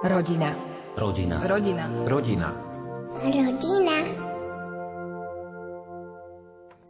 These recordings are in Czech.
Rodina. Rodina. Rodina. Rodina. Rodina.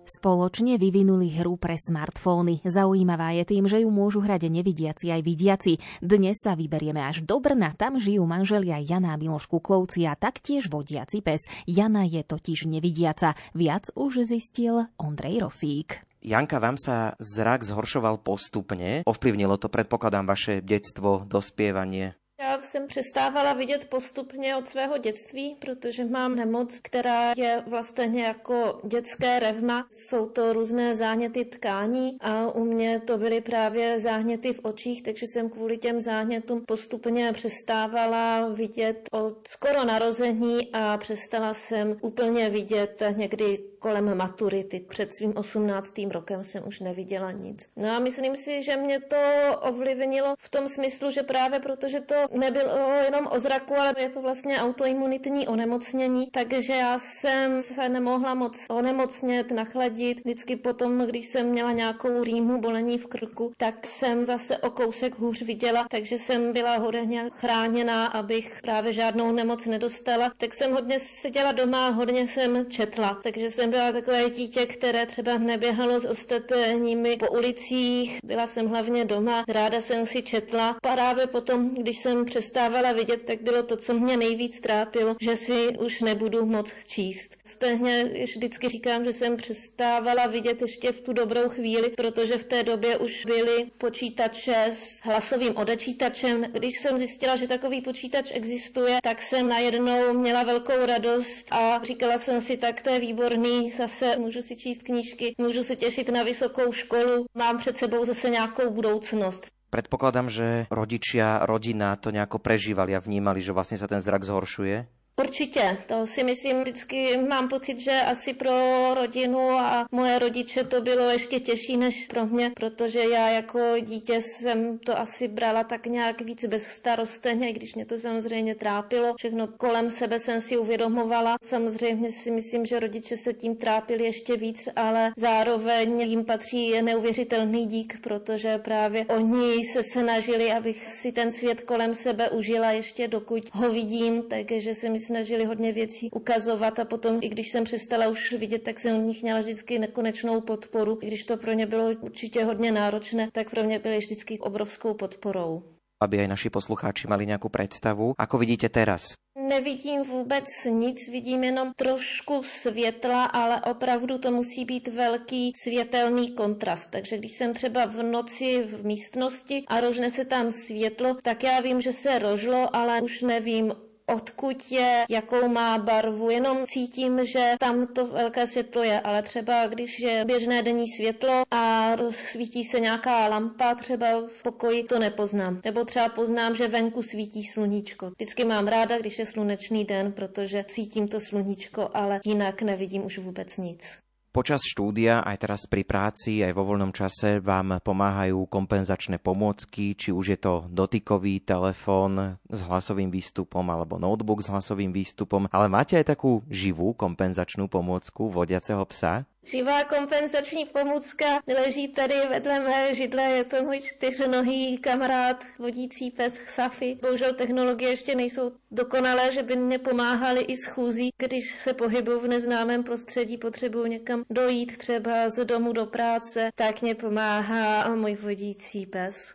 Spoločne vyvinuli hru pre smartfóny. Zaujímavá je tým, že ju môžu hrať nevidiaci aj vidiaci. Dnes sa vyberieme až do Brna, tam žijú manželia Jana a Miloš Kuklovci a taktiež vodiaci pes. Jana je totiž nevidiaca. Viac už zistil Ondrej Rosík. Janka, vám sa zrak zhoršoval postupne. Ovplyvnilo to, predpokladám, vaše detstvo, dospievanie? Já jsem přestávala vidět postupně od svého dětství, protože mám nemoc, která je vlastně jako dětské revma. Jsou to různé záněty tkání a u mě to byly právě záněty v očích, takže jsem kvůli těm zánětům postupně přestávala vidět od skoro narození a přestala jsem úplně vidět někdy kolem maturity. Před svým 18. rokem jsem už neviděla nic. No a myslím si, že mě to ovlivnilo v tom smyslu, že právě protože to nebylo jenom o zraku, ale je to vlastně autoimunitní onemocnění, takže já jsem se nemohla moc onemocnět, nachladit. Vždycky potom, když jsem měla nějakou rýmu, bolení v krku, tak jsem zase o kousek hůř viděla, takže jsem byla hodně chráněná, abych právě žádnou nemoc nedostala. Tak jsem hodně seděla doma, hodně jsem četla, takže jsem byla takové dítě, které třeba neběhalo s ostatními po ulicích, byla jsem hlavně doma, ráda jsem si četla. Právě potom, když jsem přestávala vidět, tak bylo to, co mě nejvíc trápilo, že si už nebudu moc číst. Stejně vždycky říkám, že jsem přestávala vidět ještě v tu dobrou chvíli, protože v té době už byly počítače s hlasovým odečítačem. Když jsem zjistila, že takový počítač existuje, tak jsem najednou měla velkou radost a říkala jsem si, tak to je výborný, zase můžu si číst knížky, můžu se těšit na vysokou školu, mám před sebou zase nějakou budoucnost. Predpokladám, že rodičia, rodina to nejako prežívali a vnímali, že vlastne sa ten zrak zhoršuje? Určitě, to si myslím, vždycky mám pocit, že asi pro rodinu a moje rodiče to bylo ještě těžší než pro mě, protože já jako dítě jsem to asi brala tak nějak víc bez starosteně, když mě to samozřejmě trápilo. Všechno kolem sebe jsem si uvědomovala. Samozřejmě si myslím, že rodiče se tím trápili ještě víc, ale zároveň jim patří neuvěřitelný dík, protože právě oni se snažili, abych si ten svět kolem sebe užila ještě dokud ho vidím, takže si myslím, snažili hodně věcí ukazovat a potom, i když jsem přestala už vidět, tak jsem od nich měla vždycky nekonečnou podporu. I když to pro ně bylo určitě hodně náročné, tak pro mě byly vždycky obrovskou podporou. Aby aj naši poslucháči mali nějakou představu, ako vidíte teraz? Nevidím vůbec nic, vidím jenom trošku světla, ale opravdu to musí být velký světelný kontrast. Takže když jsem třeba v noci v místnosti a rožne se tam světlo, tak já vím, že se rožlo, ale už nevím, odkud je, jakou má barvu, jenom cítím, že tam to velké světlo je, ale třeba když je běžné denní světlo a svítí se nějaká lampa třeba v pokoji, to nepoznám. Nebo třeba poznám, že venku svítí sluníčko. Vždycky mám ráda, když je slunečný den, protože cítím to sluníčko, ale jinak nevidím už vůbec nic. Počas štúdia, aj teraz pri práci, aj vo voľnom čase vám pomáhajú kompenzačné pomôcky, či už je to dotykový telefón s hlasovým výstupom alebo notebook s hlasovým výstupom, ale máte aj takú živú kompenzačnú pomôcku vodiaceho psa? Živá kompenzační pomůcka leží tady vedle mé židle, je to můj čtyřnohý kamarád, vodící pes Safi. Bohužel technologie ještě nejsou dokonalé, že by mě pomáhaly i schůzí, když se pohybuju v neznámém prostředí, potřebuju někam dojít, třeba z domu do práce, tak mě pomáhá můj vodící pes.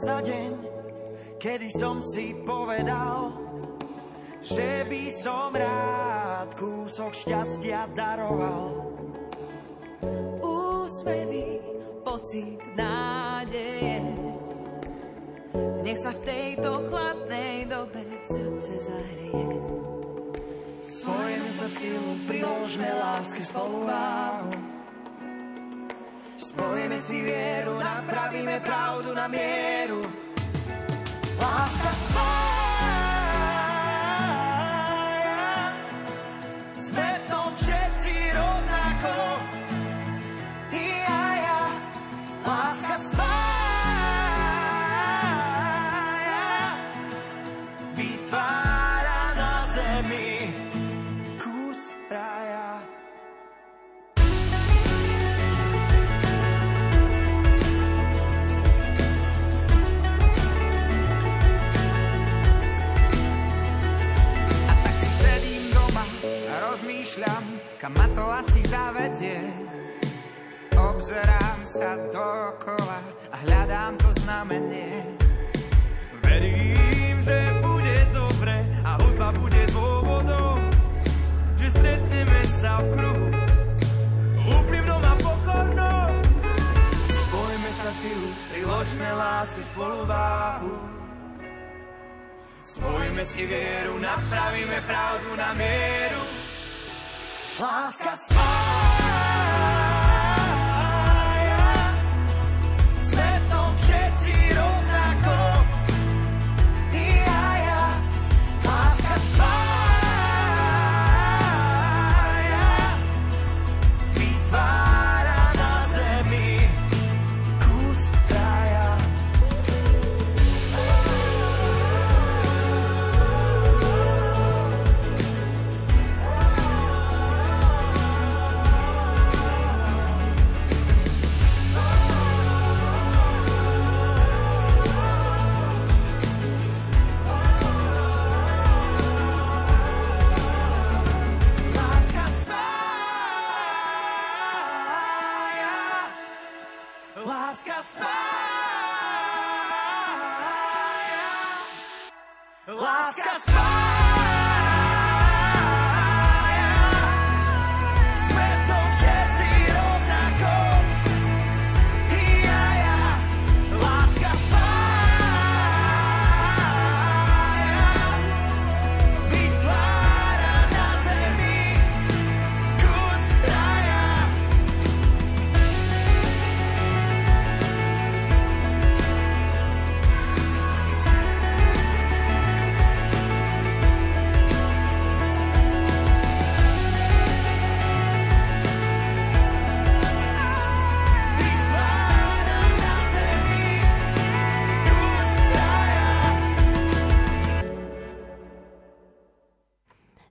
Sa deň, kedy som si povedal, že by som rád kúsok šťastia daroval. Úsmevy, pocit nádeje, nech sa v tejto chladnej dobe srdce zahreje. Spojme sa silu, priložme lásky spoluváhu. Spojíme si vieru, napravíme pravdu na kam ma to asi zavedie. Obzerám sa dokola a hľadám to znamenie. Verím, že bude dobre a hudba bude dôvodom, že stretneme sa v kruhu úprimnom a pokornom. Spojme sa silu, priložme lásky spolu váhu. Spojme si vieru, napravíme pravdu na mieru. Láska spája. láska svá. Láska svá.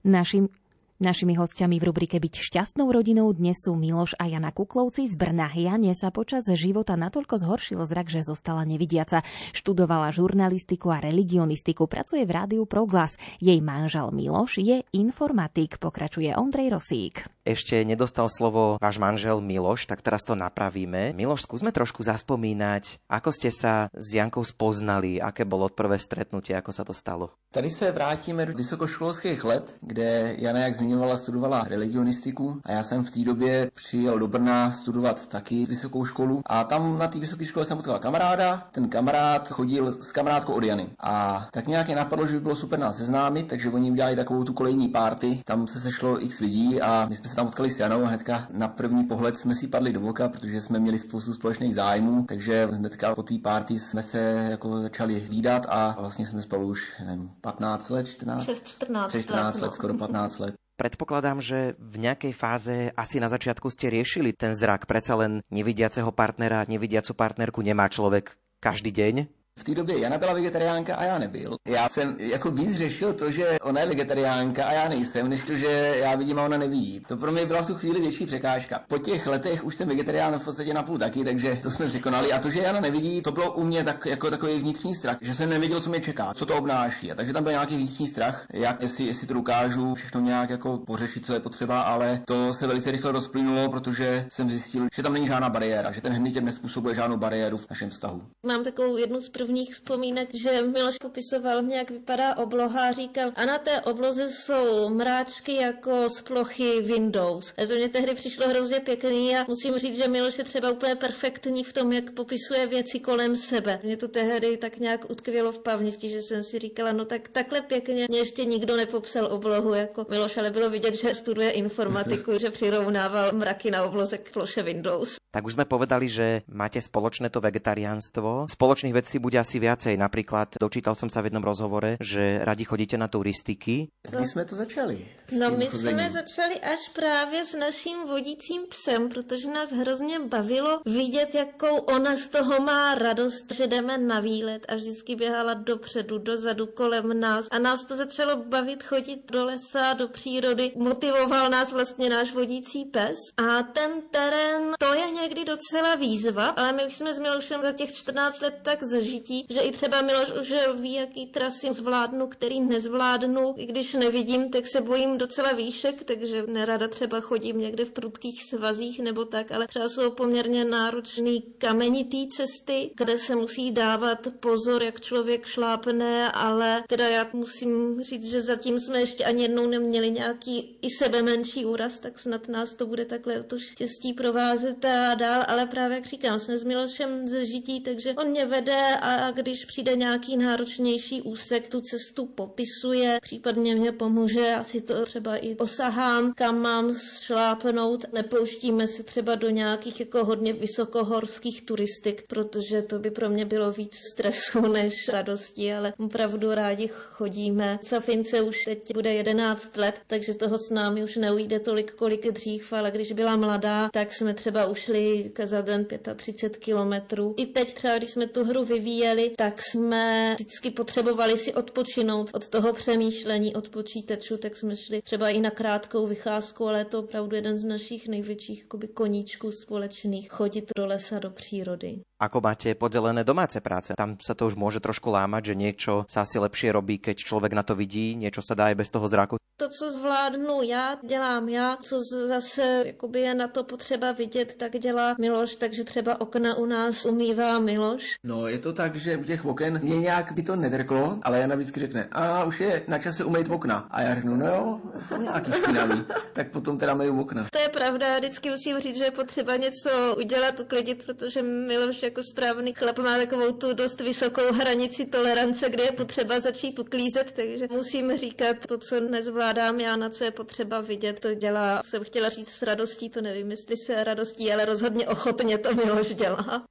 нашей Našimi hostiami v rubrike Byť šťastnou rodinou dnes sú Miloš a Jana Kuklovci z Brna. Jane sa počas života natoľko zhoršil zrak, že zostala nevidiaca. Študovala žurnalistiku a religionistiku, pracuje v rádiu Proglas. Jej manžel Miloš je informatik, pokračuje Ondrej Rosík. Ešte nedostal slovo váš manžel Miloš, tak teraz to napravíme. Miloš, skúsme trošku zaspomínať, ako ste sa s Jankou spoznali, aké bolo prvé stretnutie, ako sa to stalo. Tady se vrátíme do vysokoškolských let, kde Jana, jak zmiňovala, studovala religionistiku a já jsem v té době přijel do Brna studovat taky vysokou školu. A tam na té vysoké škole jsem potkal kamaráda, ten kamarád chodil s kamarádkou od Jany. A tak nějak je napadlo, že by bylo super nás seznámit, takže oni udělali takovou tu kolejní party, tam se sešlo x lidí a my jsme se tam potkali s Janou a hnedka na první pohled jsme si padli do voka, protože jsme měli spoustu společných zájmů, takže hnedka po té party jsme se jako začali výdat a vlastně jsme spolu už nevím, 15 let, 14? Přes 14, Přes 14 let, let, skoro 15 let. Predpokladám, že v nejakej fáze asi na začiatku ste riešili ten zrak. Predsa len nevidiaceho partnera, nevidiacu partnerku nemá človek každý deň. V té době Jana byla vegetariánka a já nebyl. Já jsem jako víc řešil to, že ona je vegetariánka a já nejsem, než to, že já vidím a ona nevidí. To pro mě byla v tu chvíli větší překážka. Po těch letech už jsem vegetarián v podstatě na půl taky, takže to jsme překonali. A to, že Jana nevidí, to bylo u mě tak, jako takový vnitřní strach, že jsem nevěděl, co mě čeká, co to obnáší. A takže tam byl nějaký vnitřní strach, jak jestli, jestli to dokážu všechno nějak jako pořešit, co je potřeba, ale to se velice rychle rozplynulo, protože jsem zjistil, že tam není žádná bariéra, že ten hnětěm nespůsobuje žádnou bariéru v našem vztahu. Mám takovou jednu z prvních vzpomínek, že Miloš popisoval mě, jak vypadá obloha a říkal, a na té obloze jsou mráčky jako z plochy Windows. A to mě tehdy přišlo hrozně pěkný a musím říct, že Miloš je třeba úplně perfektní v tom, jak popisuje věci kolem sebe. Mě to tehdy tak nějak utkvělo v paměti, že jsem si říkala, no tak takhle pěkně mě ještě nikdo nepopsal oblohu jako Miloš, ale bylo vidět, že studuje informatiku, že přirovnával mraky na obloze k ploše Windows. Tak už jsme povedali, že máte spoločné to vegetariánstvo. Spoločných vecí bude asi viac viacej. Napríklad dočítal som sa v jednom rozhovore, že radi chodíte na turistiky. Kdy jsme to začali? No my chozením? jsme začali až právě s naším vodícím psem, protože nás hrozně bavilo vidět, jakou ona z toho má radost, že jdeme na výlet a vždycky běhala dopředu, dozadu, kolem nás a nás to začalo bavit chodit do lesa, do přírody. Motivoval nás vlastně náš vodící pes a ten terén, to je někdy docela výzva, ale my už jsme s Milošem za těch 14 let tak zažili, žití, že i třeba Miloš už ví, jaký trasy zvládnu, který nezvládnu. I když nevidím, tak se bojím docela výšek, takže nerada třeba chodím někde v prudkých svazích nebo tak, ale třeba jsou poměrně náročný kamenitý cesty, kde se musí dávat pozor, jak člověk šlápne, ale teda já musím říct, že zatím jsme ještě ani jednou neměli nějaký i sebe menší úraz, tak snad nás to bude takhle to štěstí provázet a dál, ale právě jak říkám, jsme s Milošem ze žití, takže on mě vede a když přijde nějaký náročnější úsek, tu cestu popisuje, případně mě pomůže, asi to třeba i osahám, kam mám šlápnout. Nepouštíme se třeba do nějakých jako hodně vysokohorských turistik, protože to by pro mě bylo víc stresu než radosti, ale opravdu rádi chodíme. Safince už teď bude 11 let, takže toho s námi už neujde tolik, kolik dřív, ale když byla mladá, tak jsme třeba ušli za den 35 kilometrů. I teď třeba, když jsme tu hru vyvíjeli, tak jsme vždycky potřebovali si odpočinout od toho přemýšlení, od počítačů, tak jsme šli třeba i na krátkou vycházku, ale je to opravdu jeden z našich největších koníčků společných, chodit do lesa, do přírody. Ako máte podelené domáce práce? Tam sa to už môže trošku lámať, že niečo sa asi lepšie robí, keď človek na to vidí, niečo sa dá aj bez toho zraku. To, co zvládnu já, dělám já. Co zase jakoby je na to potřeba vidět, tak dělá Miloš, takže třeba okna u nás umývá Miloš. No, je to tak, že u těch oken mě nějak by to nedrklo, ale Jana vždycky řekne, a už je na čase umýt okna. A já řeknu, no jo, jsou nějaký špinavý, tak potom teda mají okna. To je pravda, vždycky musím říct, že je potřeba něco udělat, uklidit, protože Miloš jako správný chlap má takovou tu dost vysokou hranici tolerance, kde je potřeba začít uklízet, takže musím říkat to, co nezvládám já, na co je potřeba vidět, to dělá, jsem chtěla říct s radostí, to nevím, jestli se radostí, ale rozhodně ochotně to Miloš dělá.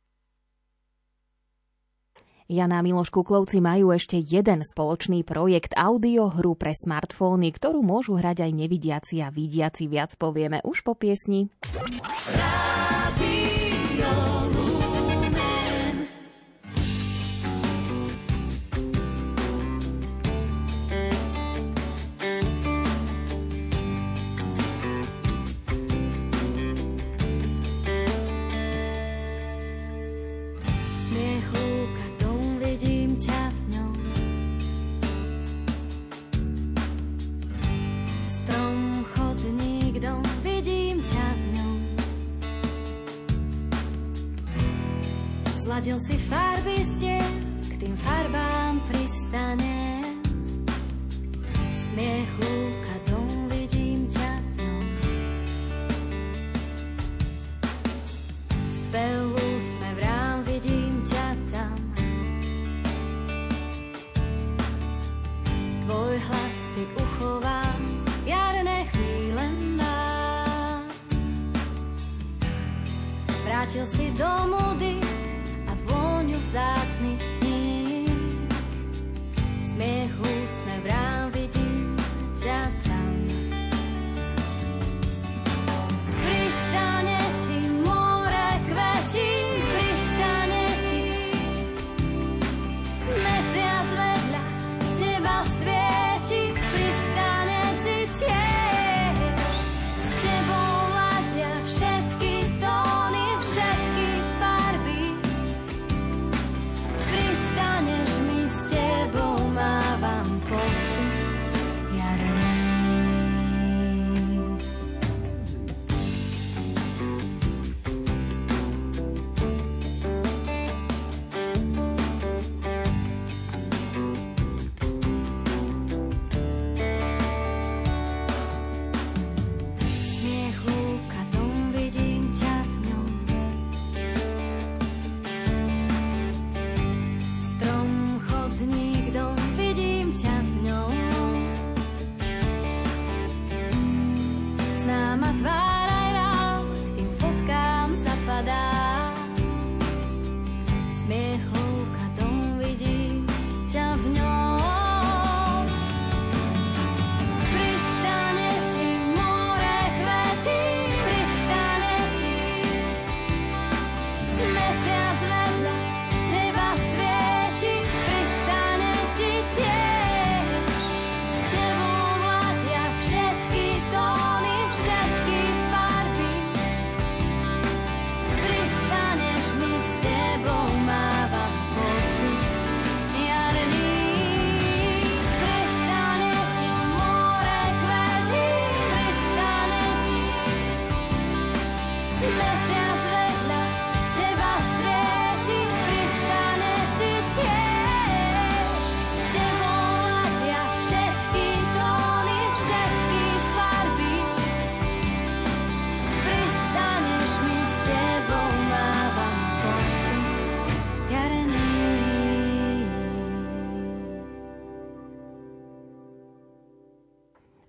Jana Miloš Kuklovci majú ešte jeden spoločný projekt audiohru pre smartfóny, ktorú môžu hrať aj nevidiaci a vidiaci. Viac povieme už po piesni. Radio. Zladil si farby ste, k tým farbám pristane. Smiech lúka dom, vidím ťa v ňom. Spev úsmev rám, vidím ťa tam. Tvoj hlas si uchovám, jarné chvíle mám. Vrátil si do múdy,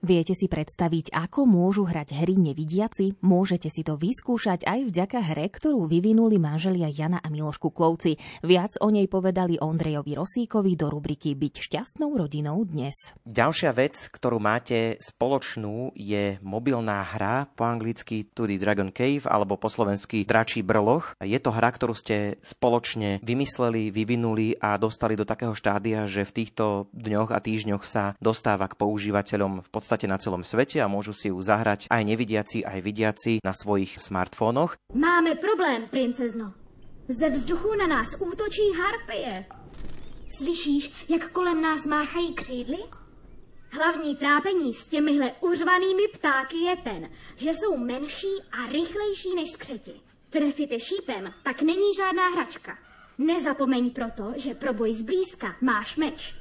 Viete si predstaviť, ako môžu hrať hry nevidiaci? Môžete si to vyskúšať aj vďaka hre, ktorú vyvinuli manželia Jana a Milošku Klovci. Viac o nej povedali Ondrejovi Rosíkovi do rubriky Byť šťastnou rodinou dnes. Ďalšia vec, ktorú máte spoločnú, je mobilná hra, po anglicky the Dragon Cave, alebo po slovensky Dračí brloch. Je to hra, ktorú ste spoločne vymysleli, vyvinuli a dostali do takého štádia, že v týchto dňoch a týždňoch sa dostáva k používateľom v podstate podstate na celom svete a môžu si ju zahrať aj nevidiaci, aj vidiaci na svojich smartfónoch. Máme problém, princezno. Ze vzduchu na nás útočí harpie. Slyšíš, jak kolem nás máchají křídly? Hlavní trápení s těmihle užvanými ptáky je ten, že jsou menší a rychlejší než skřeti. Trefit je šípem, tak není žádná hračka. Nezapomeň proto, že pro boj zblízka máš meč.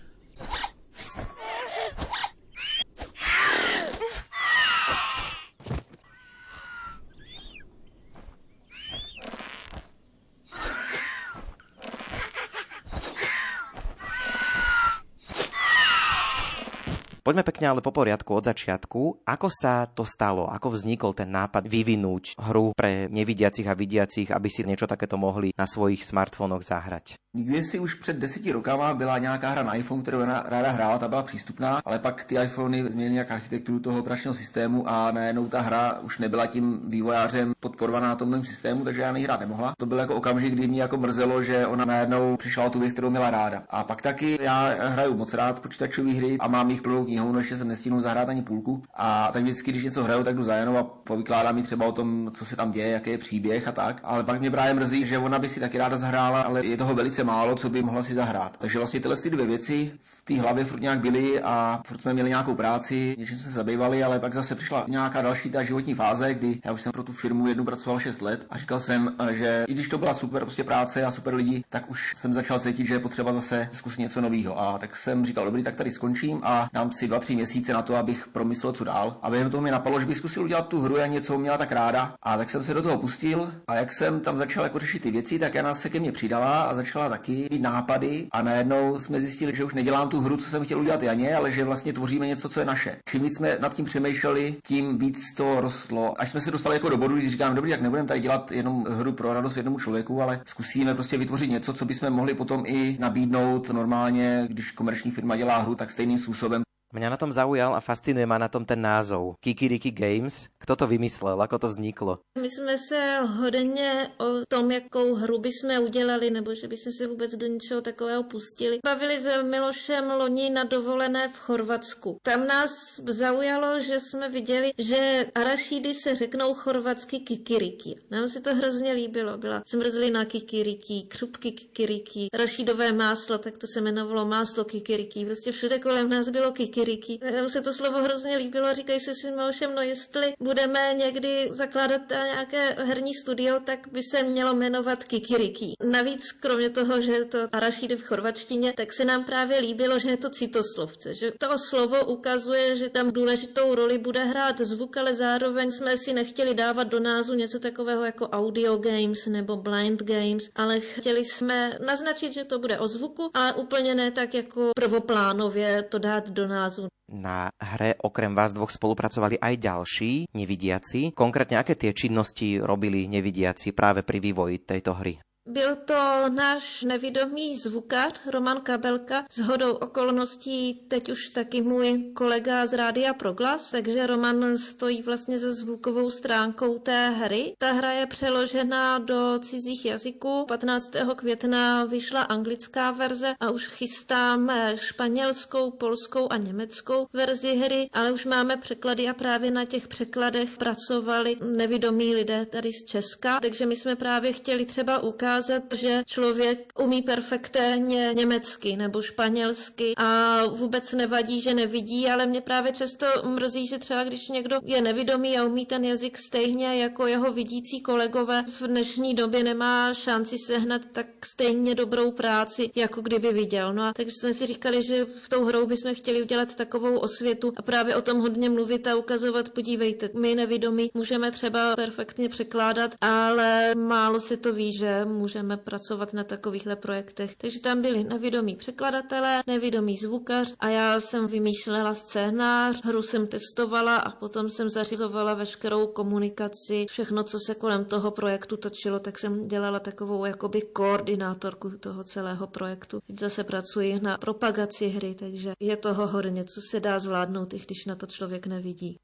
Poďme pekne ale po poriadku od začiatku. Ako sa to stalo? Ako vznikol ten nápad vyvinúť hru pre nevidiacich a vidiacich, aby si niečo takéto mohli na svojich smartfónoch zahrať? Nikdy si už před deseti rokama byla nějaká hra na iPhone, kterou ráda hrála, ta byla přístupná, ale pak ty iPhony změnily nějak architekturu toho operačního systému a najednou ta hra už nebyla tím vývojářem podporovaná tom systému, takže já nehrát nemohla. To byl jako okamžik, kdy mě jako mrzelo, že ona najednou přišla tu věc, kterou měla ráda. A pak taky já hraju moc rád počítačové hry a mám jich plnou knihu, no ještě jsem nestihnul zahrát ani půlku. A tak vždycky, když něco hraju, tak jdu za Janou a povykládám mi třeba o tom, co se tam děje, jaký je příběh a tak. Ale pak mě právě mrzí, že ona by si taky ráda zahrála, ale je toho velice málo, co by mohla si zahrát. Takže vlastně tyhle ty dvě věci té hlavě furt nějak byly a furt jsme měli nějakou práci, něčím jsme se zabývali, ale pak zase přišla nějaká další ta životní fáze, kdy já už jsem pro tu firmu jednu pracoval 6 let a říkal jsem, že i když to byla super prostě práce a super lidi, tak už jsem začal cítit, že je potřeba zase zkusit něco nového. A tak jsem říkal, dobrý, tak tady skončím a dám si dva, tři měsíce na to, abych promyslel, co dál. A během toho mi napadlo, že bych zkusil udělat tu hru a něco měla tak ráda. A tak jsem se do toho pustil a jak jsem tam začal jako řešit ty věci, tak Jana se ke mně přidala a začala taky mít nápady a najednou jsme zjistili, že už nedělám tu hru, co jsem chtěl udělat Janě, ale že vlastně tvoříme něco, co je naše. Čím víc jsme nad tím přemýšleli, tím víc to rostlo. Až jsme se dostali jako do bodu, když říkám, dobrý, jak nebudeme tady dělat jenom hru pro radost jednomu člověku, ale zkusíme prostě vytvořit něco, co bychom mohli potom i nabídnout normálně, když komerční firma dělá hru, tak stejným způsobem. Mňa na tom zaujal a fascinuje ma na tom ten názov. Kikiriki Games. Kto to vymyslel? Ako to vzniklo? My jsme se hodně o tom, jakou hru bychom udělali, nebo že bychom se vůbec do něčeho takového pustili. Bavili se Milošem loni na dovolené v Chorvatsku. Tam nás zaujalo, že jsme viděli, že arašídy se řeknou chorvatsky kikiriki. Nám se to hrozně líbilo. Byla zmrzlina kikiriki, křupky kikiriki, arašídové máslo, tak to se jmenovalo máslo kikiriki. Prostě všude kolem nás bylo kikiriki. Nám se to slovo hrozně líbilo, říkají si si Milošem, no jestli budeme někdy zakládat nějaké herní studio, tak by se mělo jmenovat kikiriki. Navíc, kromě toho, že je to arašídy v chorvačtině, tak se nám právě líbilo, že je to citoslovce, že to slovo ukazuje, že tam důležitou roli bude hrát zvuk, ale zároveň jsme si nechtěli dávat do názvu něco takového jako audio games nebo blind games, ale chtěli jsme naznačit, že to bude o zvuku, ale úplně ne tak jako prvoplánově to dát do názvu. Na hre okrem vás dvoch spolupracovali aj ďalší nevidiaci. Konkrétne aké tie činnosti robili nevidiaci práve pri vývoji tejto hry? Byl to náš nevidomý zvukař Roman Kabelka. S hodou okolností teď už taky můj kolega z Rádia Proglas, takže Roman stojí vlastně za zvukovou stránkou té hry. Ta hra je přeložena do cizích jazyků. 15. května vyšla anglická verze a už chystáme španělskou, polskou a německou verzi hry, ale už máme překlady a právě na těch překladech pracovali nevidomí lidé tady z Česka, takže my jsme právě chtěli třeba ukázat, ukázat, že člověk umí perfektně německy nebo španělsky a vůbec nevadí, že nevidí, ale mě právě často mrzí, že třeba když někdo je nevidomý a umí ten jazyk stejně jako jeho vidící kolegové, v dnešní době nemá šanci sehnat tak stejně dobrou práci, jako kdyby viděl. No a takže jsme si říkali, že v tou hrou bychom chtěli udělat takovou osvětu a právě o tom hodně mluvit a ukazovat, podívejte, my nevidomí můžeme třeba perfektně překládat, ale málo se to ví, že můžeme nemůžeme pracovat na takovýchhle projektech. Takže tam byli nevědomí překladatelé, nevědomý zvukař a já jsem vymýšlela scénář, hru jsem testovala a potom jsem zařizovala veškerou komunikaci, všechno, co se kolem toho projektu točilo, tak jsem dělala takovou jakoby koordinátorku toho celého projektu. Teď zase pracuji na propagaci hry, takže je toho hodně, co se dá zvládnout, i když na to člověk nevidí.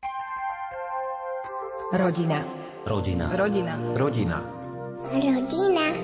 Rodina. Rodina. Rodina. Rodina. Rodina.